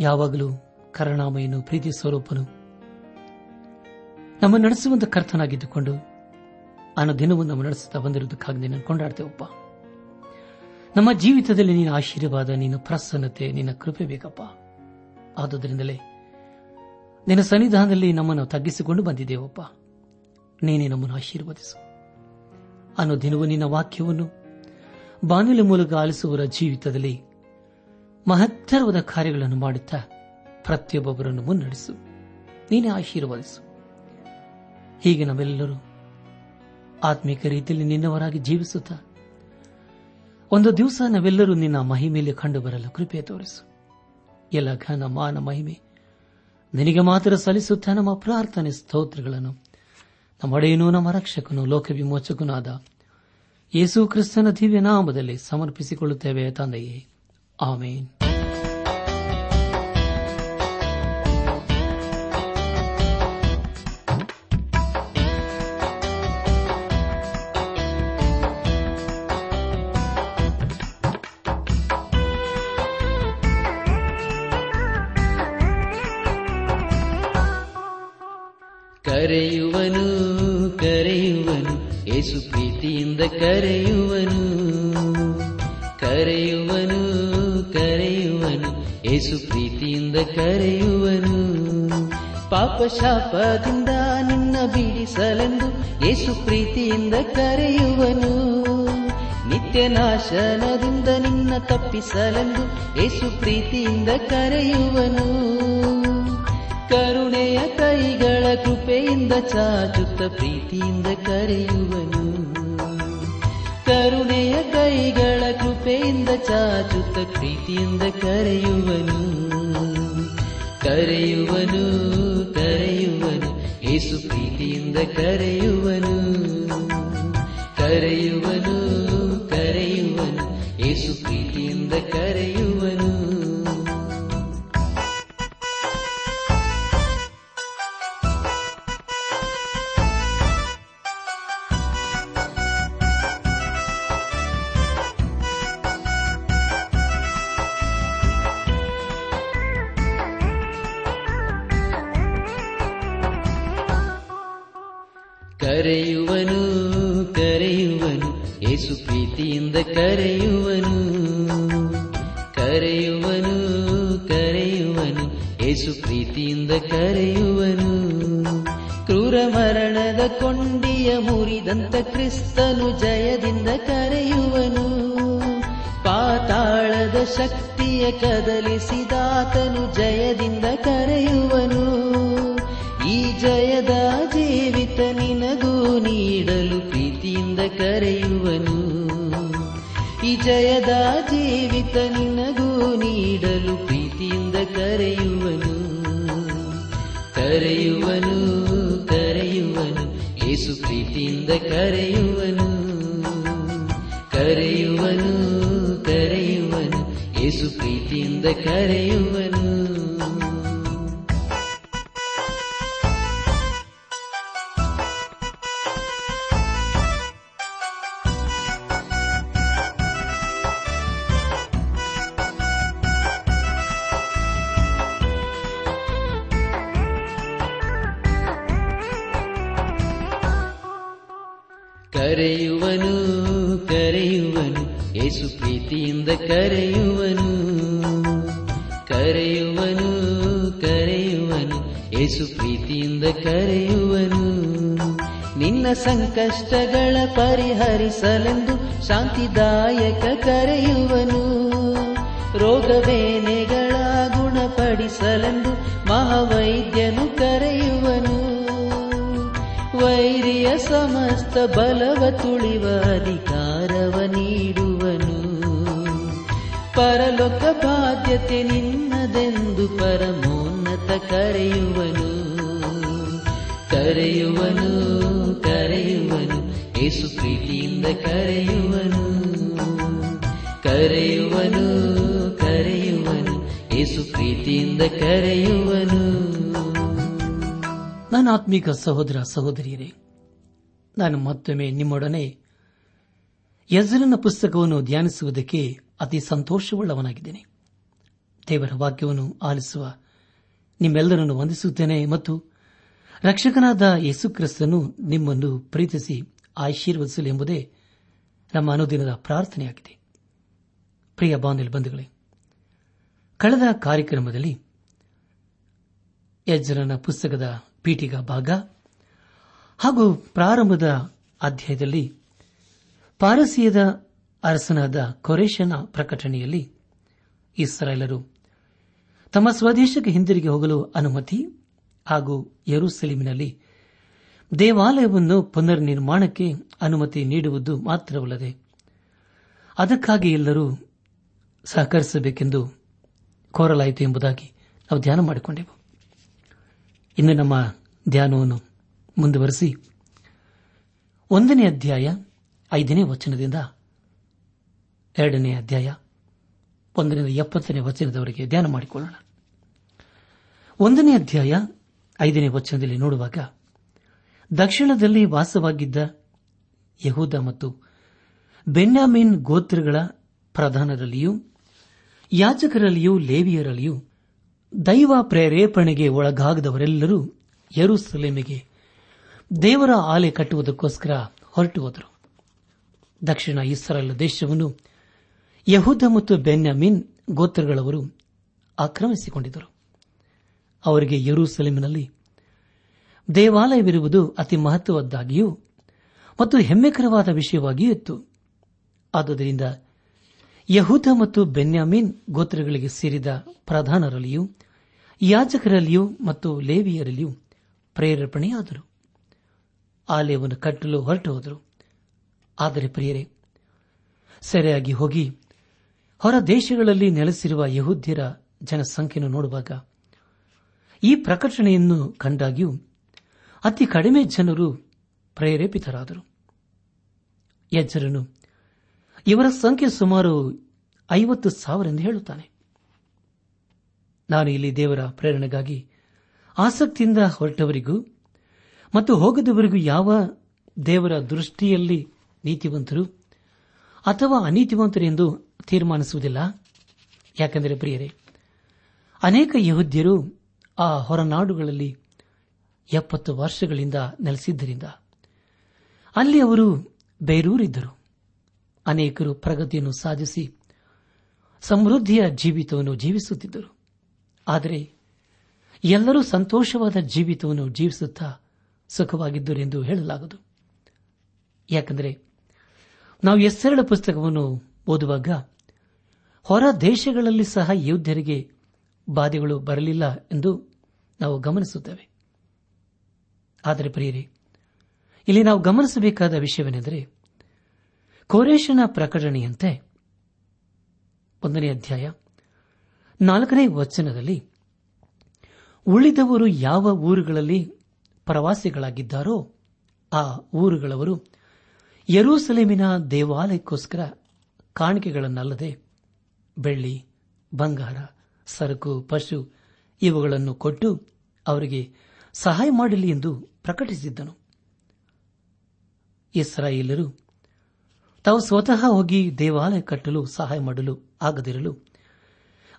ಯಾವಾಗಲೂ ಕರುಣಾಮಯನು ಪ್ರೀತಿ ಸ್ವರೂಪನು ನಮ್ಮ ನಡೆಸುವಂತ ಕರ್ತನಾಗಿದ್ದುಕೊಂಡು ಆನ ದಿನವೂ ನಮ್ಮ ನಡೆಸುತ್ತಾ ಬಂದಿರುವುದಕ್ಕಾಗಿ ನಿನ್ನ ಕೊಂಡಾಡ್ತೇವಪ್ಪ ನಮ್ಮ ಜೀವಿತದಲ್ಲಿ ನಿನ್ನ ಆಶೀರ್ವಾದ, ನಿನ್ನ ಪ್ರಸನ್ನತೆ, ನಿನ್ನ ಕೃಪೆ ಬೇಕಪ್ಪ. ಆದುದರಿಂದಲೇ ನಿನ್ನ ಸನ್ನಿಧಾನದಲ್ಲಿ ನಮ್ಮನ್ನು ತಗ್ಗಿಸಿಕೊಂಡು ಬಂದಿದ್ದೇವಪ್ಪ ನೀನೇ ನಮ್ಮನ್ನು ಆಶೀರ್ವದಿಸು. ಅನ್ನೋ ದಿನವೂ ನಿನ್ನ ವಾಕ್ಯವನ್ನು ಬಾನುಲಿ ಮೂಲಕ ಆಲಿಸುವರ ಜೀವಿತದಲ್ಲಿ ಮಹತ್ತರವಾದ ಕಾರ್ಯಗಳನ್ನು ಮಾಡುತ್ತಾ ಪ್ರತಿಯೊಬ್ಬೊಬ್ಬರನ್ನು ಮುನ್ನಡೆಸು. ನೀನೇ ಆಶೀರ್ವದಿಸು. ಹೀಗೆ ನಾವೆಲ್ಲರೂ ಆತ್ಮಿಕ ರೀತಿಯಲ್ಲಿ ನಿನ್ನವರಾಗಿ ಜೀವಿಸುತ್ತಾ, ಒಂದು ದಿವಸ ನಾವೆಲ್ಲರೂ ನಿನ್ನ ಮಹಿಮೆಯಲ್ಲಿ ಕಂಡು ಬರಲು ಕೃಪೆ ತೋರಿಸು. ಎಲ್ಲ ಘನ ಮಾನ ಮಹಿಮೆ ನಿನಗೆ ಮಾತ್ರ ಸಲ್ಲಿಸುತ್ತಾ ನಮ್ಮ ಪ್ರಾರ್ಥನೆ ಸ್ತೋತ್ರಗಳನ್ನು. ನಮ್ಮ ಒಡೆಯನೂ, ನಮ್ಮ ರಕ್ಷಕನು ಲೋಕ ಆದ ಯೇಸು ಕ್ರಿಸ್ತನ ದಿವ್ಯ ನಾಮದಲ್ಲಿ ಸಮರ್ಪಿಸಿಕೊಳ್ಳುತ್ತೇವೆ ತಂದೆಯೇ. ಆಮೇನ್. ಕರೆಯುವನು ಪಾಪ ಶಾಪದಿಂದ ನಿನ್ನ ಬಿಡಿಸಲೆಂದು ಯೇಸು ಪ್ರೀತಿಯಿಂದ ಕರೆಯುವನು. ನಿತ್ಯ ನಾಶನದಿಂದ ನಿನ್ನ ತಪ್ಪಿಸಲೆಂದು ಯೇಸು ಪ್ರೀತಿಯಿಂದ ಕರೆಯುವನು. ಕರುಣೆಯ ಕೈಗಳ ಕೃಪೆಯಿಂದ ಚಾಚುತ್ತ ಪ್ರೀತಿಯಿಂದ ಕರೆಯುವನು. ಕರುಣೆಯ ಕೈಗಳ ಕೃಪೆಯಿಂದ ಚಾಚುತ್ತ ಪ್ರೀತಿಯಿಂದ ಕರೆಯುವನು. ಕರೆಯುವನು ಕರೆಯುವನು ಏಸು ಪ್ರೀತಿಯಿಂದ ಕರೆಯುವನು ಕರೆಯುವನು ಕರೆಯುವನು ಏಸು ಪ್ರೀತಿಯಿಂದ ಕರೆಯುವನು ಏಸು ಪ್ರೀತಿಯಿಂದ ಕರೆಯುವನು. ಕ್ರೂರ ಮರಣದ ಕೊಂಡಿಯ ಮುರಿದಂತ ಕ್ರಿಸ್ತನು ಜಯದಿಂದ ಕರೆಯುವನು. ಪಾತಾಳದ ಶಕ್ತಿಯ ಕದಲಿಸಿದಾತನು ಜಯದಿಂದ ಕರೆಯುವನು. ಈ ಜಯದ ಜೀವಿತ ನಿನಗೂ ನೀಡಲು ಪ್ರೀತಿಯಿಂದ ಕರೆಯುವನು. ಈ ಜಯದ ಜೀವಿತ ನಿನಗೂ ನೀಡಲು ಪ್ರೀತಿಯಿಂದ ಕರೆಯುವನು ಕರೆಯುವನು ಕರೆಯುವನು ಏಸು ಪ್ರೀತಿಯಿಂದ ಕರೆಯುವನು ಕರೆಯುವನು ಕರೆಯುವನು ಏಸು ಪ್ರೀತಿಯಿಂದ ಕರೆಯುವನು. ಕರೆಯುವನು ಕರೆಯುವನು, ಏಸು ಪ್ರೀತಿಯಿಂದ ಕರೆಯುವನು. ಕರೆಯುವನು ಕರೆಯುವನು, ಏಸು ಪ್ರೀತಿಯಿಂದ ಕರೆಯುವನು. ನಿನ್ನ ಸಂಕಷ್ಟಗಳ ಪರಿಹರಿಸಲೆಂದು ಶಾಂತಿದಾಯಕ ಕರೆಯುವನು. ರೋಗವೇನೆಗಳ ಗುಣಪಡಿಸಲೆಂದು ಮಹಾವೈದ್ಯನು ಕರೆಯುವನು. ವೈರಿಯ ಸಮಸ್ತ ಬಲವ ತುಳಿವ ಅಧಿಕಾರವ ನೀಡುವನು. ಪರಲೋಕ ಬಾಧ್ಯತೆ ನಿನ್ನದೆಂದು ಪರಮೋನ್ನತ ಕರೆಯುವನು. ಕರೆಯುವನು ಕರೆಯುವನು, ಏಸು ಪ್ರೀತಿಯಿಂದ ಕರೆಯುವನು. ಕರೆಯುವನು ಕರೆಯುವನು, ಏಸು ಪ್ರೀತಿಯಿಂದ ಕರೆಯುವನು. ನನ್ನ ಆತ್ಮೀಕ ಸಹೋದರ ಸಹೋದರಿಯರೇ ನಾನು ಮತ್ತೊಮ್ಮೆ ನಿಮ್ಮೊಡನೆ ಯಜ್ರನ ಪುಸ್ತಕವನ್ನು ಧ್ಯಾನಿಸುವುದಕ್ಕೆ ಅತಿ ಸಂತೋಷವುಳ್ಳವನಾಗಿದ್ದೇನೆ. ದೇವರ ವಾಕ್ಯವನ್ನು ಆಲಿಸುವ ನಿಮ್ಮೆಲ್ಲರನ್ನು ವಂದಿಸುತ್ತೇನೆ ಮತ್ತು ರಕ್ಷಕನಾದ ಯೇಸುಕ್ರಿಸ್ತನು ನಿಮ್ಮನ್ನು ಪ್ರೀತಿಸಿ ಆಶೀರ್ವದಿಸಲು ಎಂಬುದೇ ನಮ್ಮ ಅನುದಿನದ ಪ್ರಾರ್ಥನೆಯಾಗಿದೆ. ಪ್ರಿಯ ಬಂಧುಗಳೇ, ಕಳೆದ ಕಾರ್ಯಕ್ರಮದಲ್ಲಿ ಯಜ್ರನ ಪುಸ್ತಕದ ಪೀಠಿಗ ಭಾಗ ಹಾಗೂ ಪ್ರಾರಂಭದ ಅಧ್ಯಾಯದಲ್ಲಿ ಪಾರಸಿಯದ ಅರಸನಾದ ಕೊರೇಶನ ಪ್ರಕಟಣೆಯಲ್ಲಿ ಇಸ್ರಾಯೇಲರು ತಮ್ಮ ಸ್ವದೇಶಕ್ಕೆ ಹಿಂದಿರುಗಿ ಹೋಗಲು ಅನುಮತಿ ಹಾಗೂ ಯರುಸೆಲೀಮಿನಲ್ಲಿ ದೇವಾಲಯವನ್ನು ಪುನರ್ ನಿರ್ಮಾಣಕ್ಕೆ ಅನುಮತಿ ನೀಡುವುದು ಮಾತ್ರವಲ್ಲದೆ ಅದಕ್ಕಾಗಿ ಎಲ್ಲರೂ ಸಹಕರಿಸಬೇಕೆಂದು ಕೋರಲಾಯಿತು ಎಂಬುದಾಗಿ ನಾವು ಧ್ಯಾನ ಮಾಡಿಕೊಂಡೆವು. ಇನ್ನು ನಮ್ಮ ಧ್ಯಾನವನ್ನು ಮುಂದುವರೆಸಿ. ಒಂದನೇ ಅಧ್ಯಾಯ, ಐದನೇ ವಚನದಿಂದ ಎರಡನೇ ಅಧ್ಯಾಯ, ಒಂದರಿಂದ ಎಪ್ಪತ್ತನೇ ವಚನದವರೆಗೆ ಧ್ಯಾನ ಮಾಡಿಕೊಳ್ಳೋಣ. ಒಂದನೇ ಅಧ್ಯಾಯ, ಐದನೇ ವಚನದಲ್ಲಿ ನೋಡುವಾಗ, ದಕ್ಷಿಣದಲ್ಲಿ ವಾಸವಾಗಿದ್ದ ಯಹೂದ ಮತ್ತು ಬೆನ್ಯಾಮಿನ್ ಗೋತ್ರಗಳ ಪ್ರಧಾನರಲ್ಲಿಯೂ ಯಾಚಕರಲ್ಲಿಯೂ ಲೇವಿಯರಲ್ಲಿಯೂ ದೈವ ಪ್ರೇರೇಪಣೆಗೆ ಒಳಗಾಗದವರೆಲ್ಲರೂ ಯರುಸಲೇಮಿಗೆ ದೇವರ ಆಲೆ ಕಟ್ಟುವುದಕ್ಕೋಸ್ಕರ ಹೊರಟು ಹೋದರು. ದಕ್ಷಿಣ ಇಸ್ರೇಲ್ ದೇಶವನ್ನು ಯಹೂದ ಮತ್ತು ಬೆನ್ಯಾಮಿನ್ ಗೋತ್ರಗಳವರು ಆಕ್ರಮಿಸಿಕೊಂಡಿದ್ದರು. ಅವರಿಗೆ ಯರೂಸಲೇಮಿನಲ್ಲಿ ದೇವಾಲಯವಿರುವುದು ಅತಿ ಮಹತ್ವದ್ದಾಗಿಯೂ ಮತ್ತು ಹೆಮ್ಮೆಕರವಾದ ವಿಷಯವಾಗಿಯೂ ಇತ್ತು. ಆದುದರಿಂದ ಯಹೂದ ಮತ್ತು ಬೆನ್ಯಾಮಿನ್ ಗೋತ್ರಗಳಿಗೆ ಸೇರಿದ ಪ್ರಧಾನರಲ್ಲಿಯೂ, ಯಾಜಕರಲ್ಲಿಯೂ ಮತ್ತು ಲೇವಿಯರಲ್ಲಿಯೂ ಪ್ರೇರೇಪಣೆಯಾದರು. ಆಲಯವನ್ನು ಕಟ್ಟಲು ಹೊರಟು ಹೋದರು. ಆದರೆ ಪ್ರಿಯರೇ, ಸೆರೆಯಾಗಿ ಹೋಗಿ ಹೊರ ದೇಶಗಳಲ್ಲಿ ನೆಲೆಸಿರುವ ಯಹೂದ್ಯರ ಜನಸಂಖ್ಯೆಯನ್ನು ನೋಡುವಾಗ ಈ ಪ್ರಕಟಣೆಯನ್ನು ಕಂಡಾಗ್ಯೂ ಅತಿ ಕಡಿಮೆ ಜನರು ಪ್ರೇರೇಪಿತರಾದರು. ಯಜ್ಜರನು ಇವರ ಸಂಖ್ಯೆ ಸುಮಾರು ಐವತ್ತು ಸಾವಿರ ಎಂದು ಹೇಳುತ್ತಾನೆ. ನಾನು ಇಲ್ಲಿ ದೇವರ ಪ್ರೇರಣೆಗಾಗಿ ಆಸಕ್ತಿಯಿಂದ ಹೊರಟವರಿಗೂ ಮತ್ತು ಹೋಗದವರೆಗೂ ಯಾವ ದೇವರ ದೃಷ್ಟಿಯಲ್ಲಿ ನೀತಿವಂತರು ಅಥವಾ ಅನೀತಿವಂತರು ಎಂದು ತೀರ್ಮಾನಿಸುವುದಿಲ್ಲ? ಯಾಕೆಂದರೆ ಪ್ರಿಯರೇ, ಅನೇಕ ಯಹುದ್ಯರು ಆ ಹೊರನಾಡುಗಳಲ್ಲಿ ಎಪ್ಪತ್ತು ವರ್ಷಗಳಿಂದ ನೆಲೆಸಿದ್ದರಿಂದ ಅಲ್ಲಿ ಅವರು ಬೇರೂರಿದ್ದರು. ಅನೇಕರು ಪ್ರಗತಿಯನ್ನು ಸಾಧಿಸಿ ಸಮೃದ್ಧಿಯ ಜೀವಿತವನ್ನು ಜೀವಿಸುತ್ತಿದ್ದರು. ಆದರೆ ಎಲ್ಲರೂ ಸಂತೋಷವಾದ ಜೀವಿತವನ್ನು ಜೀವಿಸುತ್ತಾ ಸುಖವಾಗಿದ್ದರು ಎಂದು ಹೇಳಲಾಗದು. ಯಾಕೆಂದರೆ ನಾವು ಎಸ್ಸರಳ ಪುಸ್ತಕವನ್ನು ಓದುವಾಗ ಹೊರ ದೇಶಗಳಲ್ಲಿ ಸಹ ಯೋಧರಿಗೆ ಬಾಧೆಗಳು ಬರಲಿಲ್ಲ ಎಂದು ನಾವು ಗಮನಿಸುತ್ತೇವೆ. ಆದರೆ ಪ್ರಿಯರೇ, ಇಲ್ಲಿ ನಾವು ಗಮನಿಸಬೇಕಾದ ವಿಷಯವೇನೆಂದರೆ ಕೋರೇಶನ ಪ್ರಕಟಣೆಯಂತೆ ಒಂದನೇ ಅಧ್ಯಾಯ ನಾಲ್ಕನೇ ವಚನದಲ್ಲಿ ಉಳಿದವರು ಯಾವ ಊರುಗಳಲ್ಲಿ ಪ್ರವಾಸಿಗಳಾಗಿದ್ದಾರೋ ಆ ಊರುಗಳವರು ಯರೂಸಲೇಮಿನ ದೇವಾಲಯಕ್ಕೋಸ್ಕರ ಕಾಣಿಕೆಗಳನ್ನಲ್ಲದೆ ಬೆಳ್ಳಿ, ಬಂಗಾರ, ಸರಕು, ಪಶು ಇವುಗಳನ್ನು ಕೊಟ್ಟು ಅವರಿಗೆ ಸಹಾಯ ಮಾಡಲಿ ಎಂದು ಪ್ರಕಟಿಸಿದ್ದನು. ಇಸ್ರಾಯೇಲರು ತಾವು ಸ್ವತಃ ಹೋಗಿ ದೇವಾಲಯ ಕಟ್ಟಲು, ಸಹಾಯ ಮಾಡಲು ಆಗದಿರಲು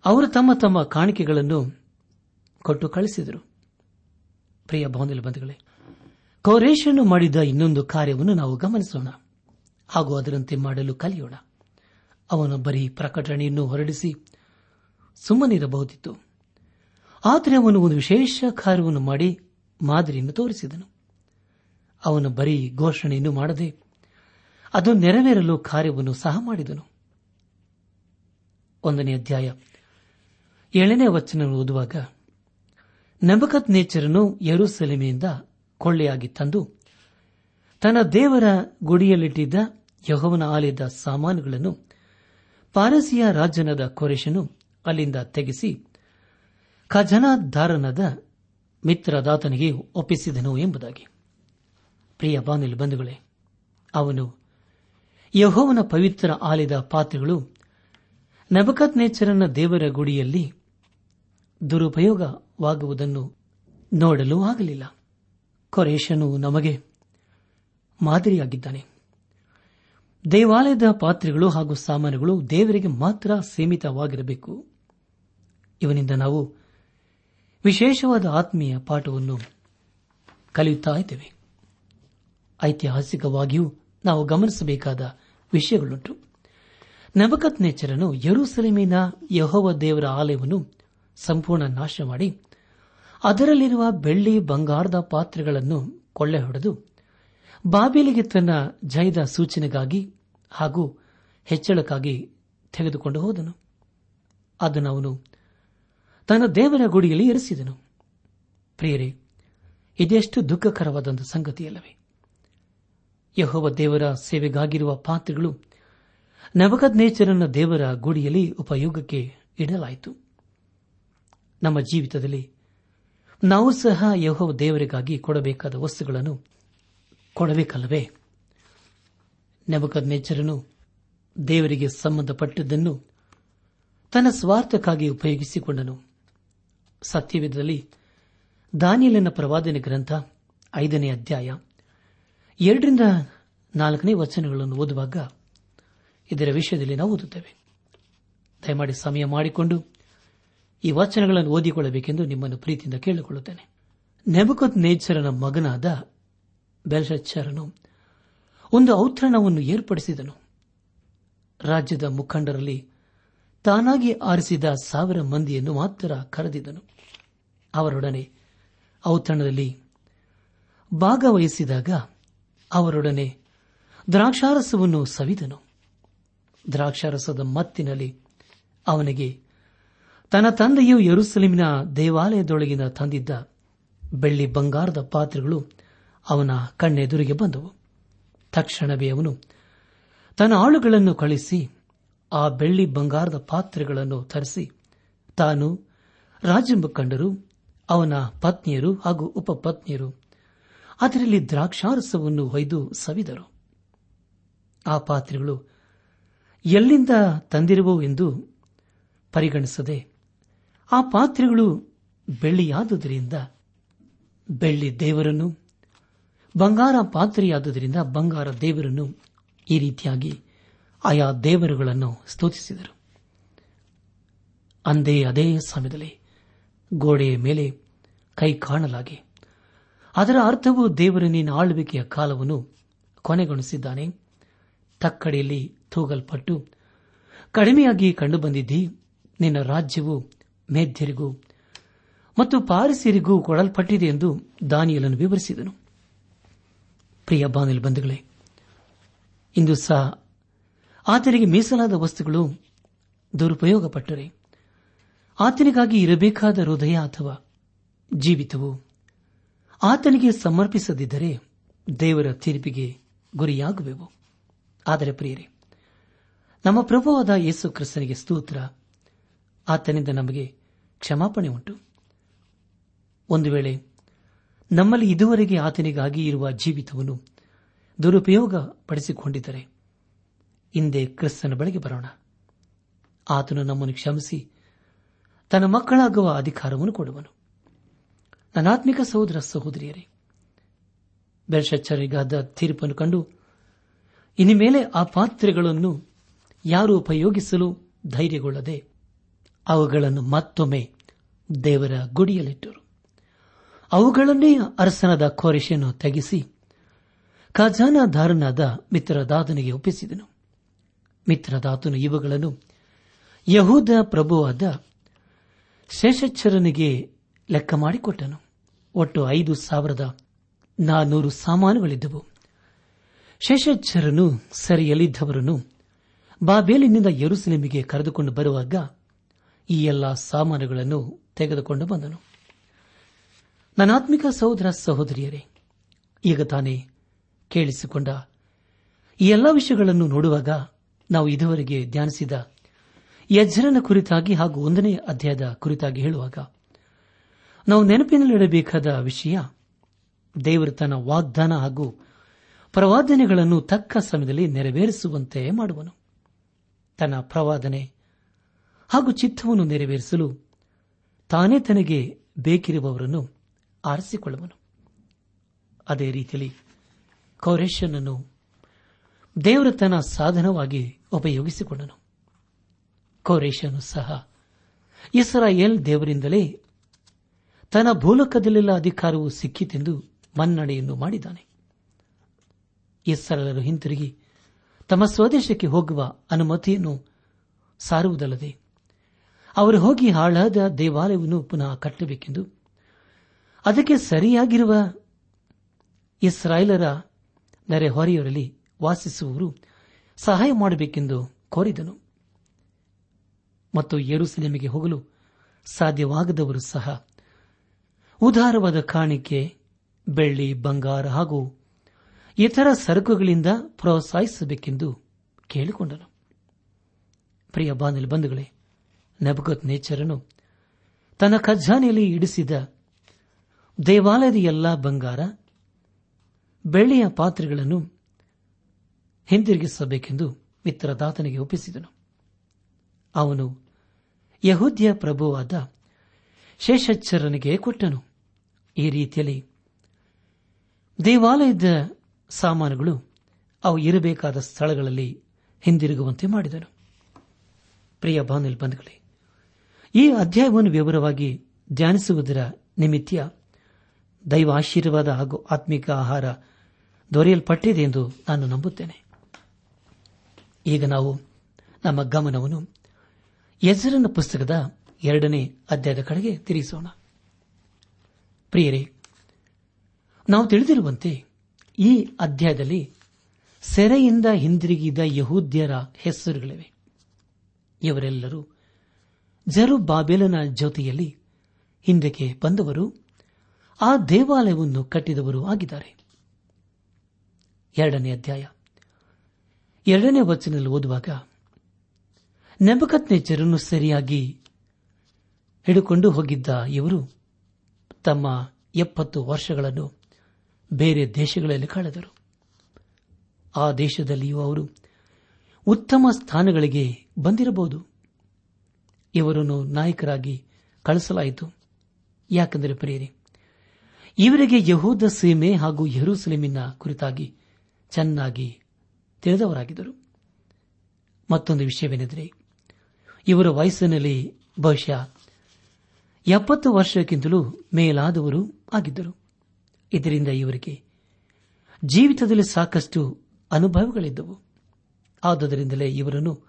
ಅವರು ತಮ್ಮ ತಮ್ಮ ಕಾಣಿಕೆಗಳನ್ನು ಕೊಟ್ಟು ಕಳಿಸಿದರು. ಪ್ರಿಯ ಬಾಂಧವ್ಯ ಬಂಧುಗಳೇ ಕೌರೇಶನು ಮಾಡಿದ ಇನ್ನೊಂದು ಕಾರ್ಯವನ್ನು ನಾವು ಗಮನಿಸೋಣ. ಹಾಗೂ ಅದರಂತೆ ಮಾಡಲು ಕಲಿಯೋಣ. ಅವನು ಬರೀ ಪ್ರಕಟಣೆಯನ್ನು ಹೊರಡಿಸಿ ಸುಮ್ಮನಿರಬಹುದಿತ್ತು. ಆದರೆ ಅವನು ಒಂದು ವಿಶೇಷ ಕಾರ್ಯವನ್ನು ಮಾಡಿ ಮಾದರಿಯನ್ನು ತೋರಿಸಿದನು. ಅವನು ಬರೀ ಘೋಷಣೆಯನ್ನು ಮಾಡದೆ ಅದು ನೆರವೇರಲು ಕಾರ್ಯವನ್ನು ಸಹ ಮಾಡಿದನು. ಒಂದನೇ ಅಧ್ಯಾಯ ಏಳನೇ ವಚನ ಓದುವಾಗ ನಬಕತ್ ನೇಚರನು ಯರುಸೆಲೆಮೆಯಿಂದ ಕೊಳ್ಳೆಯಾಗಿ ತಂದು ತನ್ನ ದೇವರ ಗುಡಿಯಲ್ಲಿಟ್ಟಿದ್ದ ಯಹೋವನ ಆಲಯದ ಸಾಮಾನುಗಳನ್ನು ಪಾರಸಿಯ ರಾಜನಾದ ಕೊರೇಶನು ಅಲ್ಲಿಂದ ತೆಗೆಸಿ ಖಜನಾದಾರನಾದ ಮಿತ್ರದಾತನಿಗೆ ಒಪ್ಪಿಸಿದನು ಎಂಬುದಾಗಿ. ಪ್ರಿಯ ಬಾನಿಲ್ ಬಂಧುಗಳೇ, ಅವನು ಯಹೋವನ ಪವಿತ್ರ ಆಲಯದ ಪಾತ್ರಗಳು ನಬಕತ್ ನೇಚರನ ದೇವರ ಗುಡಿಯಲ್ಲಿ ದುರುಪಯೋಗವಾಗುವುದನ್ನು ನೋಡಲು ಆಗಲಿಲ್ಲ. ಕೊರೇಶನು ನಮಗೆ ಮಾದರಿಯಾಗಿದ್ದಾನೆ. ದೇವಾಲಯದ ಪಾತ್ರೆಗಳು ಹಾಗೂ ಸಾಮಾನುಗಳು ದೇವರಿಗೆ ಮಾತ್ರ ಸೀಮಿತವಾಗಿರಬೇಕು. ಇವನಿಂದ ನಾವು ವಿಶೇಷವಾದ ಆತ್ಮೀಯ ಪಾಠವನ್ನು ಕಲಿಯುತ್ತಾ ಇದ್ದೇವೆ. ಐತಿಹಾಸಿಕವಾಗಿಯೂ ನಾವು ಗಮನಿಸಬೇಕಾದ ವಿಷಯಗಳುಂಟು. ನಬಕತ್ ನೆಚ್ಚರನು ಯರೂಸಲೇಮಿನ ಯಹೋವ ದೇವರ ಆಲಯವನ್ನು ಸಂಪೂರ್ಣ ನಾಶ ಮಾಡಿ ಅದರಲ್ಲಿರುವ ಬೆಳ್ಳಿ ಬಂಗಾರದ ಪಾತ್ರೆಗಳನ್ನು ಕೊಳ್ಳೆ ಹೊಡೆದು ಬಾಬಿಲಿಗೆ ತನ್ನ ಜಯದ ಸೂಚನೆಗಾಗಿ ಹಾಗೂ ಹೆಚ್ಚಳಕ್ಕಾಗಿ ತೆಗೆದುಕೊಂಡು ಹೋದನು. ಅದನ್ನು ಅವನು ತನ್ನ ದೇವರ ಗುಡಿಯಲ್ಲಿ ಇರಿಸಿದನು. ಪ್ರಿಯರೇ, ಇದೆಷ್ಟು ದುಃಖಕರವಾದಂಥ ಸಂಗತಿಯಲ್ಲವೇ. ಯಹೋವ ದೇವರ ಸೇವೆಗಾಗಿರುವ ಪಾತ್ರೆಗಳು ನವಕದ್ನೇಚರನ ದೇವರ ಗುಡಿಯಲ್ಲಿ ಉಪಯೋಗಕ್ಕೆ ಇಡಲಾಯಿತು. ನಮ್ಮ ಜೀವಿತದಲ್ಲಿ. ನಾವು ಸಹ ಯಹೋ ದೇವರಿಗಾಗಿ ಕೊಡಬೇಕಾದ ವಸ್ತುಗಳನ್ನು ಕೊಡಬೇಕಲ್ಲವೇ? ನೆಬಕದ್ನೇಚರನು ದೇವರಿಗೆ ಸಂಬಂಧಪಟ್ಟದ್ದನ್ನು ತನ್ನ ಸ್ವಾರ್ಥಕ್ಕಾಗಿ ಉಪಯೋಗಿಸಿಕೊಂಡನು. ಸತ್ಯವಿಧದಲ್ಲಿ ದಾನಿಯಲಿನ ಪ್ರವಾದನೆ ಗ್ರಂಥ ಐದನೇ ಅಧ್ಯಾಯ ಎರಡರಿಂದ ನಾಲ್ಕನೇ ವಚನಗಳನ್ನು ಓದುವಾಗ ಇದರ ವಿಷಯದಲ್ಲಿ ನಾವು ಓದುತ್ತೇವೆ. ದಯಮಾಡಿ ಸಮಯ ಮಾಡಿಕೊಂಡು ಈ ವಚನಗಳನ್ನು ಓದಿಕೊಳ್ಳಬೇಕೆಂದು ನಿಮ್ಮನ್ನು ಪ್ರೀತಿಯಿಂದ ಕೇಳಿಕೊಳ್ಳುತ್ತೇನೆ. ನೆಬಕತ್ ನೇಚರನ ಮಗನಾದ ಬೆಲ್ಶಚ್ಚರನು ಒಂದು ಔತಣವನ್ನು ಏರ್ಪಡಿಸಿದನು. ರಾಜ್ಯದ ಮುಖಂಡರಲ್ಲಿ ತಾನಾಗಿ ಆರಿಸಿದ ಸಾವಿರ ಮಂದಿಯನ್ನು ಮಾತ್ರ ಕರೆದಿದ್ದನು. ಅವರೊಡನೆ ಔತಣದಲ್ಲಿ ಭಾಗವಹಿಸಿದಾಗ ಅವರೊಡನೆ ದ್ರಾಕ್ಷಾರಸವನ್ನು ಸವಿದನು. ದ್ರಾಕ್ಷಾರಸದ ಮತ್ತಿನಲ್ಲಿ ಅವನಿಗೆ ತನ್ನ ತಂದೆಯು ಯರುಸಲಿಮಿನ ದೇವಾಲಯದೊಳಗಿನ ತಂದಿದ್ದ ಬೆಳ್ಳಿ ಬಂಗಾರದ ಪಾತ್ರೆಗಳು ಅವನ ಕಣ್ಣೆದುರಿಗೆ ಬಂದವು. ತಕ್ಷಣವೇ ಅವನು ತನ್ನ ಆಳುಗಳನ್ನು ಕಳಿಸಿ ಆ ಬೆಳ್ಳಿ ಬಂಗಾರದ ಪಾತ್ರೆಗಳನ್ನು ತರಿಸಿ ತಾನು ರಾಜ ಮುಖಂಡರು ಅವನ ಪತ್ನಿಯರು ಹಾಗೂ ಉಪಪತ್ನಿಯರು ಅದರಲ್ಲಿ ದ್ರಾಕ್ಷಾರಸವನ್ನು ಹೊಯ್ದು ಸವಿದರು. ಆ ಪಾತ್ರೆಗಳು ಎಲ್ಲಿಂದ ತಂದಿರುವವು ಎಂದು ಪರಿಗಣಿಸದೆ ಆ ಪಾತ್ರೆಗಳು ಬೆಳ್ಳಿಯಾದುದರಿಂದ ಬೆಳ್ಳಿ ದೇವರನ್ನು, ಬಂಗಾರ ಪಾತ್ರೆಯಾದುದರಿಂದ ಬಂಗಾರ ದೇವರನ್ನು ಈ ರೀತಿಯಾಗಿ ಆಯಾ ದೇವರುಗಳನ್ನು ಸ್ತುತಿಸಿದರು. ಅಂದೇ ಅದೇ ಸಮಯದಲ್ಲಿ ಗೋಡೆಯ ಮೇಲೆ ಕೈ ಕಾಣಲಾಗಿ, ಅದರ ಅರ್ಥವು ದೇವರ ನಿನ್ನ ಆಳ್ವಿಕೆಯ ಕಾಲವನ್ನು ಕೊನೆಗೊಳಿಸಿದ್ದಾನೆ. ತಕ್ಕಡಿಯಲ್ಲಿ ತೂಗಲ್ಪಟ್ಟು ಕಡಿಮೆಯಾಗಿ ಕಂಡುಬಂದಿದ್ದಿ, ನಿನ್ನ ರಾಜ್ಯವು ಮೇಧ್ಯರಿಗೂ ಮತ್ತು ಪಾರಿಸಿರಿಗೂ ಕೊಡಲ್ಪಟ್ಟಿದೆ ಎಂದು ದಾನಿಯಲನ್ನು ವಿವರಿಸಿದನು. ಪ್ರಿಯ ಬಾನಿಲ್ ಬಂಧುಗಳೇ, ಇಂದು ಸಹ ಆತನಿಗೆ ಮೀಸಲಾದ ವಸ್ತುಗಳು ದುರುಪಯೋಗಪಟ್ಟರೆ, ಆತನಿಗಾಗಿ ಇರಬೇಕಾದ ಹೃದಯ ಅಥವಾ ಜೀವಿತವು ಆತನಿಗೆ ಸಮರ್ಪಿಸದಿದ್ದರೆ ದೇವರ ತೀರ್ಪಿಗೆ ಗುರಿಯಾಗುವೆವು. ಆದರೆ ಪ್ರಿಯರೇ, ನಮ್ಮ ಪ್ರಭುವಾದ ಯೇಸು ಕ್ರಿಸ್ತನಿಗೆ ಸ್ತೋತ್ರ. ಆತನಿಂದ ನಮಗೆ ಕ್ಷಮಾಪಣೆ ಉಂಟು. ಒಂದು ವೇಳೆ ನಮ್ಮಲ್ಲಿ ಇದುವರೆಗೆ ಆತನಿಗಾಗಿ ಇರುವ ಜೀವಿತವನ್ನು ದುರುಪಯೋಗ ಪಡಿಸಿಕೊಂಡಿದ್ದರೆ ಹಿಂದೆ ಕ್ರಿಸ್ತನ ಬಳಿಗೆ ಬರೋಣ. ಆತನು ನಮ್ಮನ್ನು ಕ್ಷಮಿಸಿ ತನ್ನ ಮಕ್ಕಳಾಗುವ ಅಧಿಕಾರವನ್ನು ಕೊಡುವನು. ನನಾತ್ಮಿಕ ಸಹೋದರ ಸಹೋದರಿಯರೇ ಬೆರ್ಷಚ್ಚರಿಗಾದ ತೀರ್ಪನ್ನು ಕಂಡು ಇನ್ನು ಮೇಲೆ ಆ ಪಾತ್ರೆಗಳನ್ನು ಯಾರು ಉಪಯೋಗಿಸಲು ಧೈರ್ಯಗೊಳ್ಳದೆ ಅವುಗಳನ್ನು ಮತ್ತೊಮ್ಮೆ ದೇವರ ಗುಡಿಯಲ್ಲಿಟ್ಟರು. ಅವುಗಳನ್ನೇ ಅರಸನದ ಕೋರಿಶನ್ನು ತೆಗೆಸಿ ಖಜಾನಾಧಾರನಾದ ಮಿತ್ರದಾತನಿಗೆ ಒಪ್ಪಿಸಿದನು. ಮಿತ್ರದಾತನು ಇವುಗಳನ್ನು ಯಹೂದ ಪ್ರಭುವಾದ ಶೇಷಚ್ಚರನಿಗೆ ಲೆಕ್ಕ ಮಾಡಿಕೊಟ್ಟನು. ಒಟ್ಟು ಐದು ಸಾವಿರದ ನಾನ್ನೂರು ಸಾಮಾನುಗಳಿದ್ದವು. ಶೇಷಚ್ಚರನು ಸರಿಯಲ್ಲಿದ್ದವರನ್ನು ಬಾಬೇಲಿನಿಂದ ಯರುಸಲೇಮಿಗೆ ಕರೆದುಕೊಂಡು ಬರುವಾಗ ಈ ಎಲ್ಲ ಸಾಮಾನುಗಳನ್ನು ತೆಗೆದುಕೊಂಡು ಬಂದನು. ನನಾತ್ಮಿಕ ಸಹೋದರ ಸಹೋದರಿಯರೇ, ಈಗ ತಾನೇ ಕೇಳಿಸಿಕೊಂಡ ಈ ಎಲ್ಲ ವಿಷಯಗಳನ್ನು ನೋಡುವಾಗ ನಾವು ಇದುವರೆಗೆ ಧ್ಯಾನಿಸಿದ ಯಜ್ಜರನ ಕುರಿತಾಗಿ ಹಾಗೂ ಒಂದನೇ ಅಧ್ಯಾಯದ ಕುರಿತಾಗಿ ಹೇಳುವಾಗ, ನಾವು ನೆನಪಿನಲ್ಲಿಡಬೇಕಾದ ವಿಷಯ, ದೇವರು ತನ್ನ ವಾಗ್ದಾನ ಹಾಗೂ ಪ್ರವಾದನೆಗಳನ್ನು ತಕ್ಕ ಸಮಯದಲ್ಲಿ ನೆರವೇರಿಸುವಂತೆ ಮಾಡುವನು. ತನ್ನ ಪ್ರವಾದನೆ ಹಾಗೂ ಚಿತ್ತವನ್ನು ನೆರವೇರಿಸಲು ತಾನೇ ತನಗೆ ಬೇಕಿರುವವರನ್ನು ಆರಿಸಿಕೊಳ್ಳುವನು. ಅದೇ ರೀತಿಯಲ್ಲಿ ಕೌರೇಶನನ್ನು ದೇವರ ತನ್ನ ಸಾಧನವಾಗಿ ಉಪಯೋಗಿಸಿಕೊಂಡನು. ಕೌರೇಶನು ಸಹ ಇಸ್ರಾಯೇಲ್ ದೇವರಿಂದಲೇ ತನ್ನ ಭೂಲೋಕದಲ್ಲೆಲ್ಲ ಅಧಿಕಾರವು ಸಿಕ್ಕಿತೆಂದು ಮನ್ನಣೆಯನ್ನು ಮಾಡಿದ್ದಾನೆ. ಇಸ್ರಾಯೇಲರು ಹಿಂತಿರುಗಿ ತಮ್ಮ ಸ್ವದೇಶಕ್ಕೆ ಹೋಗುವ ಅನುಮತಿಯನ್ನು ಸಾರುವುದಲ್ಲದೆ ಅವರು ಹೋಗಿ ಹಾಳಾದ ದೇವಾಲಯವನ್ನು ಪುನಃ ಕಟ್ಟಬೇಕೆಂದು. ಅದಕ್ಕೆ ಸರಿಯಾಗಿರುವ ಇಸ್ರಾಯೇಲರ ನೆರೆಹೊರೆಯವರಲ್ಲಿ ವಾಸಿಸುವವರು ಸಹಾಯ ಮಾಡಬೇಕೆಂದು ಕೋರಿದನು. ಮತ್ತು ಯರುಸಲೇಮಿಗೆ ಹೋಗಲು ಸಾಧ್ಯವಾಗದವರು ಸಹ ಉದಾರವಾದ ಕಾಣಿಕೆ, ಬೆಳ್ಳಿ, ಬಂಗಾರ ಹಾಗೂ ಇತರ ಸರಕುಗಳಿಂದ ಪ್ರೋತ್ಸಾಹಿಸಬೇಕೆಂದು ಕೇಳಿಕೊಂಡನು. ಪ್ರಿಯ ಬಂಧುಗಳೇ ನಬಗತ್ ನೇಚರನು ತನ್ನ ಖಜಾನೆಯಲ್ಲಿ ಇಡಿಸಿದ ದೇವಾಲಯದ ಎಲ್ಲಾ ಬಂಗಾರ, ಬೆಳ್ಳಿಯ ಪಾತ್ರೆಗಳನ್ನು ಹಿಂದಿರುಗಿಸಬೇಕೆಂದು ಮಿತ್ರದಾತನಿಗೆ ಒಪ್ಪಿಸಿದನು. ಅವನು ಯಹೂದ್ಯ ಪ್ರಭುವಾದ ಶೇಷಚ್ಚರನಿಗೆ ಕೊಟ್ಟನು. ಈ ರೀತಿಯಲ್ಲಿ ದೇವಾಲಯದ ಸಾಮಾನುಗಳು ಅವು ಇರಬೇಕಾದ ಸ್ಥಳಗಳಲ್ಲಿ ಹಿಂದಿರುಗುವಂತೆ ಮಾಡಿದನು. ಪ್ರಿಯ ಬಾನಿಲ್ ಬಂಧುಗಳೇ ಈ ಅಧ್ಯಾಯವನ್ನು ವಿವರವಾಗಿ ಧ್ಯಾನಿಸುವುದರ ನಿಮಿತ್ತ ದೈವ ಆಶೀರ್ವಾದ ಹಾಗೂ ಆತ್ಮಿಕ ಆಹಾರ ದೊರೆಯಲ್ಪಟ್ಟಿದೆ ಎಂದು ನಾನು ನಂಬುತ್ತೇನೆ. ಈಗ ನಾವು ನಮ್ಮ ಗಮನವನ್ನು ಹೆಸರಿನ ಪುಸ್ತಕದ ಎರಡನೇ ಅಧ್ಯಾಯದ ಕಡೆಗೆ ತಿರುಗಿಸೋಣ. ಪ್ರಿಯರೇ, ನಾವು ತಿಳಿದಿರುವಂತೆ ಈ ಅಧ್ಯಾಯದಲ್ಲಿ ಸೆರೆಯಿಂದ ಹಿಂದಿರುಗಿದ ಯಹೂದ್ಯರ ಹೆಸರುಗಳಿವೆ. ಇವರೆಲ್ಲರೂ ಜರು ಬಾಬೆಲನ ಜೊತೆಯಲ್ಲಿ ಹಿಂದಕ್ಕೆ ಬಂದವರು, ಆ ದೇವಾಲಯವನ್ನು ಕಟ್ಟಿದವರು ಆಗಿದ್ದಾರೆ. ಎರಡನೇ ಅಧ್ಯಾಯ. ಎರಡನೇ ವಚನದಲ್ಲಿ ಓದುವಾಗ ನೆಬಕತ್ನೆಚ್ಚರನ್ನು ಸರಿಯಾಗಿ ಹಿಡಿಕೊಂಡು ಹೋಗಿದ್ದ ಇವರು ತಮ್ಮ ಎಪ್ಪತ್ತು ವರ್ಷಗಳನ್ನು ಬೇರೆ ದೇಶಗಳಲ್ಲಿ ಕಳೆದರು. ಆ ದೇಶದಲ್ಲಿಯೂ ಅವರು ಉತ್ತಮ ಸ್ಥಾನಗಳಿಗೆ ಬಂದಿರಬಹುದು. ಇವರನ್ನು ನಾಯಕರಾಗಿ ಕಳಿಸಲಾಯಿತು. ಯಾಕೆಂದರೆ ಪ್ರಿಯರಿ, ಇವರಿಗೆ ಯಹೂದ ಸೀಮೆ ಹಾಗೂ ಯರೂಸಲೇಮಿನ ಕುರಿತಾಗಿ ಚೆನ್ನಾಗಿ ತಿಳಿದವರಾಗಿದ್ದರು. ಮತ್ತೊಂದು ವಿಷಯವೇನೆಂದರೆ ಇವರ ವಯಸ್ಸಿನಲ್ಲಿ ಬಹುಶಃ ಎಪ್ಪತ್ತು ವರ್ಷಕ್ಕಿಂತಲೂ ಮೇಲಾದವರು ಆಗಿದ್ದರು. ಇದರಿಂದ ಇವರಿಗೆ ಜೀವಿತದಲ್ಲಿ ಸಾಕಷ್ಟು ಅನುಭವಗಳಿದ್ದವು. ಆದುದರಿಂದಲೇ ಇವರನ್ನು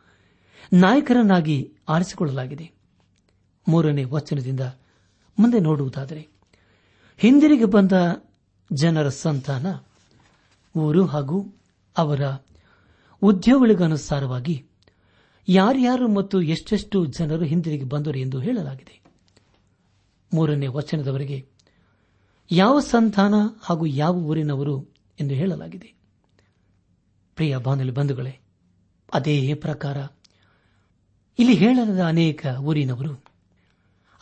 ನಾಯಕರನ್ನಾಗಿ ಆರಿಸಿಕೊಳ್ಳಲಾಗಿದೆ. ಮೂರನೇ ವಚನದಿಂದ ಮುಂದೆ ನೋಡುವುದಾದರೆ, ಹಿಂದಿರುಗಿ ಬಂದ ಜನರ ಸಂತಾನ ಊರು ಹಾಗೂ ಅವರ ಉದ್ಯೋಗಗಳಿಗನುಸಾರವಾಗಿ ಯಾರ್ಯಾರು ಮತ್ತು ಎಷ್ಟೆಷ್ಟು ಜನರು ಹಿಂದಿರುಗಿ ಬಂದರು ಎಂದು ಹೇಳಲಾಗಿದೆ. ಮೂರನೇ ವಚನದವರೆಗೆ, ಯಾವ ಸಂತಾನ ಹಾಗೂ ಯಾವ ಊರಿನವರು ಎಂದು ಹೇಳಲಾಗಿದೆ. ಪ್ರಿಯ ಬಾನುಲಿ ಬಂಧುಗಳೇ, ಅದೇ ಪ್ರಕಾರ ಇಲ್ಲಿ ಹೇಳಲಾದ ಅನೇಕ ಊರಿನವರು,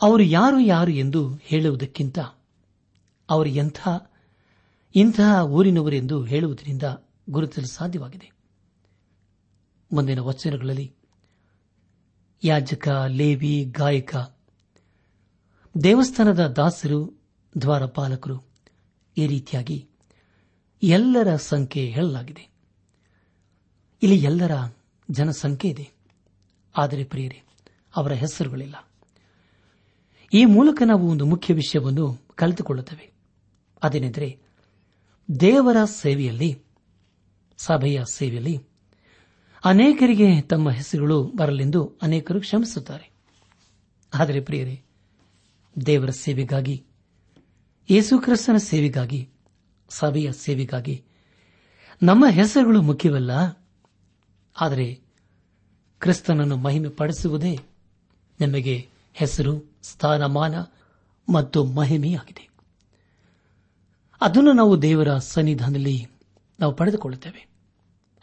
ಅವರು ಯಾರು ಯಾರು ಎಂದು ಹೇಳುವುದಕ್ಕಿಂತ, ಅವರು ಎಂಥ ಇಂತಹ ಊರಿನವರೆಂದು ಹೇಳುವುದರಿಂದ ಗುರುತಿಸಲು ಸಾಧ್ಯವಾಗಿದೆ. ಮುಂದಿನ ವಚನಗಳಲ್ಲಿ, ಯಾಜಕ, ಲೇವಿ, ಗಾಯಕ, ದೇವಸ್ಥಾನದ ದಾಸರು, ದ್ವಾರಪಾಲಕರು, ಈ ರೀತಿಯಾಗಿ ಎಲ್ಲರ ಸಂಖ್ಯೆ ಹೇಳಲಾಗಿದೆ. ಇಲ್ಲಿ ಎಲ್ಲರ ಜನಸಂಖ್ಯೆ ಇದೆ. ಆದರೆ ಪ್ರಿಯರೇ, ಅವರ ಹೆಸರುಗಳಿಲ್ಲ. ಈ ಮೂಲಕ ನಾವು ಒಂದು ಮುಖ್ಯ ವಿಷಯವನ್ನು ಕಲಿತುಕೊಳ್ಳುತ್ತೇವೆ. ಅದೇನೆಂದರೆ, ದೇವರ ಸೇವೆಯಲ್ಲಿ, ಸಭೆಯ ಸೇವೆಯಲ್ಲಿ ಅನೇಕರಿಗೆ ತಮ್ಮ ಹೆಸರುಗಳು ಬರಲೆಂದು ಅನೇಕರು ಕ್ಷಮಿಸುತ್ತಾರೆ. ಆದರೆ ಪ್ರಿಯರೇ, ದೇವರ ಸೇವೆಗಾಗಿ ಯೇಸುಕ್ರಿಸ್ತನ ಸೇವೆಗಾಗಿ, ಸಭೆಯ ಸೇವೆಗಾಗಿ ನಮ್ಮ ಹೆಸರುಗಳು ಮುಖ್ಯವಲ್ಲ. ಆದರೆ ಕ್ರಿಸ್ತನನ್ನು ಮಹಿಮೆ ಪಡಿಸುವುದೇ ನಮಗೆ ಹೆಸರು, ಸ್ಥಾನಮಾನ ಮತ್ತು ಮಹಿಮೆಯಾಗಿದೆ. ಅದನ್ನು ನಾವು ದೇವರ ಸನ್ನಿಧಾನದಲ್ಲಿ ನಾವು ಪಡೆದುಕೊಳ್ಳುತ್ತೇವೆ.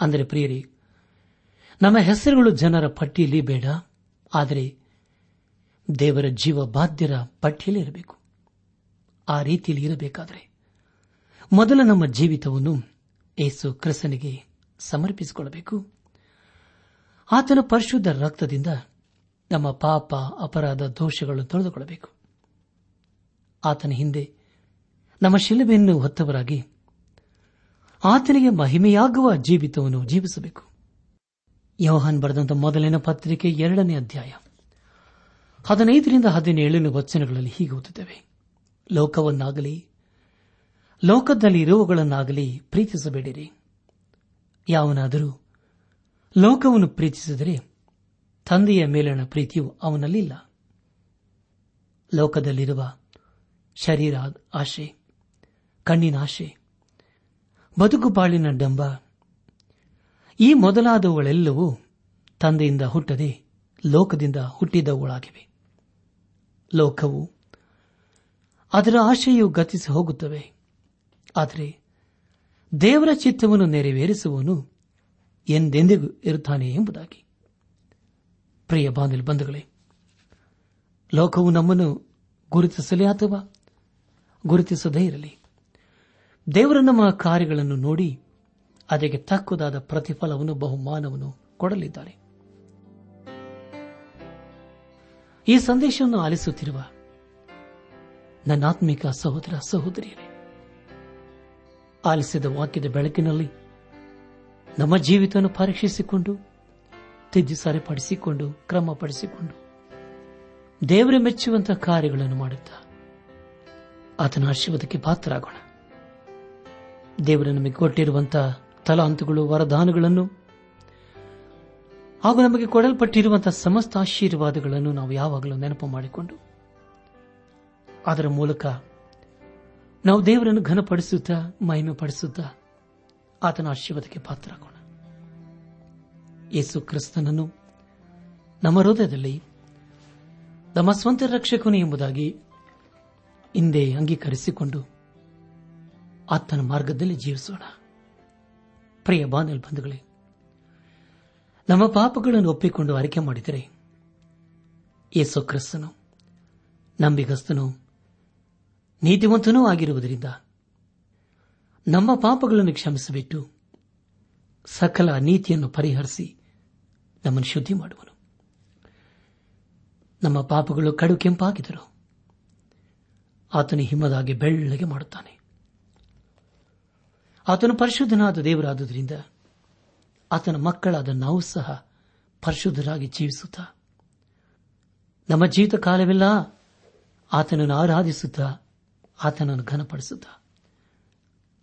ಅಂದರೆ ಪ್ರಿಯರಿ, ನಮ್ಮ ಹೆಸರುಗಳು ಜನರ ಪಟ್ಟಿಯಲ್ಲಿ ಬೇಡ, ಆದರೆ ದೇವರ ಜೀವ ಬಾಧ್ಯರ ಪಟ್ಟಿಯಲ್ಲಿ ಇರಬೇಕು. ಆ ರೀತಿಯಲ್ಲಿ ಇರಬೇಕಾದರೆ ಮೊದಲ ನಮ್ಮ ಜೀವಿತವನ್ನು ಏಸು ಕ್ರಿಸ್ತನಿಗೆ ಸಮರ್ಪಿಸಿಕೊಳ್ಳಬೇಕು. ಆತನ ಪರಿಶುದ್ಧ ರಕ್ತದಿಂದ ನಮ್ಮ ಪಾಪ, ಅಪರಾಧ, ದೋಷಗಳನ್ನು ತೊಳೆದುಕೊಳ್ಳಬೇಕು. ಆತನ ಹಿಂದೆ ನಮ್ಮ ಶಿಲುಬೆಯನ್ನು ಹೊತ್ತವರಾಗಿ ಆತನಿಗೆ ಮಹಿಮೆಯಾಗುವ ಜೀವಿತವನ್ನು ಜೀವಿಸಬೇಕು. ಯೋಹಾನ್ ಬರೆದಂತ ಮೊದಲಿನ ಪತ್ರಿಕೆ ಎರಡನೇ ಅಧ್ಯಾಯ ಹದಿನೈದರಿಂದ ಹದಿನೇಳನೇ ವಚನಗಳಲ್ಲಿ ಹೀಗೆ ಓದುತ್ತೇವೆ. ಲೋಕವನ್ನಾಗಲಿ ಲೋಕದಲ್ಲಿ ಇರುವಗಳನ್ನಾಗಲಿ ಪ್ರೀತಿಸಬೇಡಿರಿ. ಯಾವನಾದರೂ ಲೋಕವನ್ನು ಪ್ರೀತಿಸಿದರೆ ತಂದೆಯ ಮೇಲಿನ ಪ್ರೀತಿಯು ಅವನಲ್ಲಿಲ್ಲ. ಲೋಕದಲ್ಲಿರುವ ಶರೀರ ಆಶೆ, ಕಣ್ಣಿನ ಆಶೆ, ಬದುಕು ಬಾಳಿನ ಡಂಬ, ಈ ಮೊದಲಾದವುಗಳೆಲ್ಲವೂ ತಂದೆಯಿಂದ ಹುಟ್ಟದೆ ಲೋಕದಿಂದ ಹುಟ್ಟಿದವುಗಳಾಗಿವೆ. ಲೋಕವು ಅದರ ಆಶೆಯು ಗತಿಸಿ ಹೋಗುತ್ತವೆ. ಆದರೆ ದೇವರ ಚಿತ್ತವನ್ನು ನೆರವೇರಿಸುವನು ಎಂದೆಂದಿಗೂ ಇರುತ್ತಾನೆ ಎಂಬುದಾಗಿ. ಪ್ರಿಯ ಬಾಂಧಲ್ ಬಂಧುಗಳೇ, ಲೋಕವು ನಮ್ಮನ್ನು ಗುರುತಿಸಲಿ ಅಥವಾ ಗುರುತಿಸದೇ ಇರಲಿ. ದೇವರ ನಮ್ಮ ಕಾರ್ಯಗಳನ್ನು ನೋಡಿ ಅದಕ್ಕೆ ತಕ್ಕುದಾದ ಪ್ರತಿಫಲವನ್ನು, ಬಹುಮಾನವನ್ನು ಕೊಡಲಿದ್ದಾರೆ ಈ ಸಂದೇಶವನ್ನು ಆಲಿಸುತ್ತಿರುವ ನನ್ನಾತ್ಮಿಕ ಸಹೋದರ ಸಹೋದರಿಯರೇ, ಆಲಿಸಿದ ವಾಕ್ಯದ ಬೆಳಕಿನಲ್ಲಿ ನಮ್ಮ ಜೀವಿತವನ್ನು ಪರೀಕ್ಷಿಸಿಕೊಂಡು ತಿದ್ದು ಸರಿಪಡಿಸಿಕೊಂಡು, ಕ್ರಮಪಡಿಸಿಕೊಂಡು ದೇವರ ಮೆಚ್ಚುವಂತಹ ಕಾರ್ಯಗಳನ್ನು ಮಾಡುತ್ತಾ ಆತನ ಆಶೀರ್ವಾದಕ್ಕೆ ಪಾತ್ರರಾಗೋಣ. ದೇವರು ನಮಗೆ ಕೊಟ್ಟಿರುವಂತಹ ತಲಾಂತುಗಳು ವರದಾನಗಳನ್ನು ಹಾಗೂ ನಮಗೆ ಕೊಡಲ್ಪಟ್ಟಿರುವಂತಹ ಸಮಸ್ತ ಆಶೀರ್ವಾದಗಳನ್ನು ನಾವು ಯಾವಾಗಲೂ ನೆನಪು ಮಾಡಿಕೊಂಡು, ಅದರ ಮೂಲಕ ನಾವು ದೇವರನ್ನು ಘನಪಡಿಸುತ್ತಾ ಮಹಿಮೆ ಪಡಿಸುತ್ತಾ ಆತನ ಆಶೀರ್ವಾದಕ್ಕೆ ಪಾತ್ರರಾಗೋಣ. ಯೇಸು ಕ್ರಿಸ್ತನನ್ನು ನಮ್ಮ ಹೃದಯದಲ್ಲಿ, ನಮ್ಮ ಸ್ವಂತ ರಕ್ಷಕನು ಎಂಬುದಾಗಿ ಹಿಂದೆ ಅಂಗೀಕರಿಸಿಕೊಂಡು ಆತನ ಮಾರ್ಗದಲ್ಲಿ ಜೀವಿಸೋಣ. ಪ್ರಿಯ ಬಾನಲ್ ಬಂಧುಗಳೇ, ನಮ್ಮ ಪಾಪಗಳನ್ನು ಒಪ್ಪಿಕೊಂಡು ಆರೈಕೆ ಮಾಡಿದರೆ ಯೇಸು ಕ್ರಿಸ್ತನು ನಂಬಿಗಸ್ತನು, ನೀತಿವಂತನೂ ಆಗಿರುವುದರಿಂದ ನಮ್ಮ ಪಾಪಗಳನ್ನು ಕ್ಷಮಿಸಿಬಿಟ್ಟು ಸಕಲ ನೀತಿಯನ್ನು ಪರಿಹರಿಸಿ ನಮ್ಮನ್ನು ಶುದ್ಧಿ ಮಾಡುವನು. ನಮ್ಮ ಪಾಪಗಳು ಕಡು ಕೆಂಪಾಗಿದ್ದರು. ಆತನು ಹಿಮ್ಮದಾಗಿ ಬೆಳ್ಳಗೆ ಮಾಡುತ್ತಾನೆ. ಆತನು ಪರಿಶುದ್ಧನಾದ ದೇವರಾದುದರಿಂದ ಆತನ ಮಕ್ಕಳಾದ ನಾವು ಸಹ ಪರಿಶುದ್ಧರಾಗಿ ಜೀವಿಸುತ್ತಾ, ನಮ್ಮ ಜೀವಿತ ಕಾಲವೆಲ್ಲ ಆತನನ್ನು ಆರಾಧಿಸುತ್ತಾ, ಆತನನ್ನು ಘನಪಡಿಸುತ್ತಾ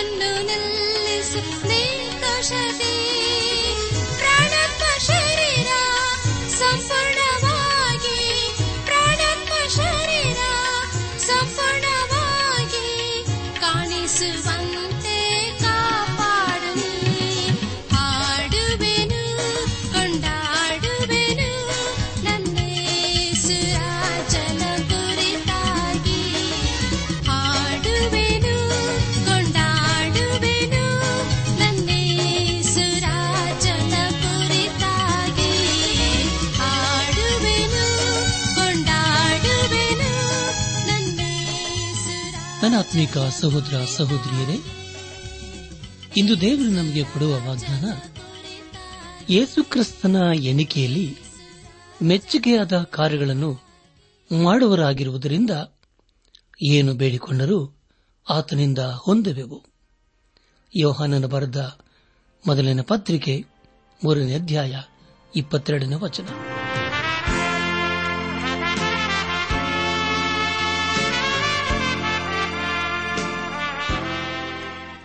കണ്ണു നെല്ലിസ് നീ കഷതീ ಆತ್ಮಿಕ ಸಹೋದರ ಸಹೋದರಿಯರೇ, ಇಂದು ದೇವರು ನಮಗೆ ಕೊಡುವ ವಾಗ್ದಾನ ಯೇಸುಕ್ರಿಸ್ತನ ಎಣಿಕೆಯಲ್ಲಿ ಮೆಚ್ಚುಗೆಯಾದ ಕಾರ್ಯಗಳನ್ನು ಮಾಡುವರಾಗಿರುವುದರಿಂದ ಏನು ಬೇಡಿಕೊಂಡರೂ ಆತನಿಂದ ಹೊಂದುವೆವು. ಯೋಹಾನನ ಬರೆದ ಮೊದಲಿನ ಪತ್ರಿಕೆ ಮೂರನೇ ಅಧ್ಯಾಯ ಇಪ್ಪತ್ತೆರಡನೇ ವಚನ.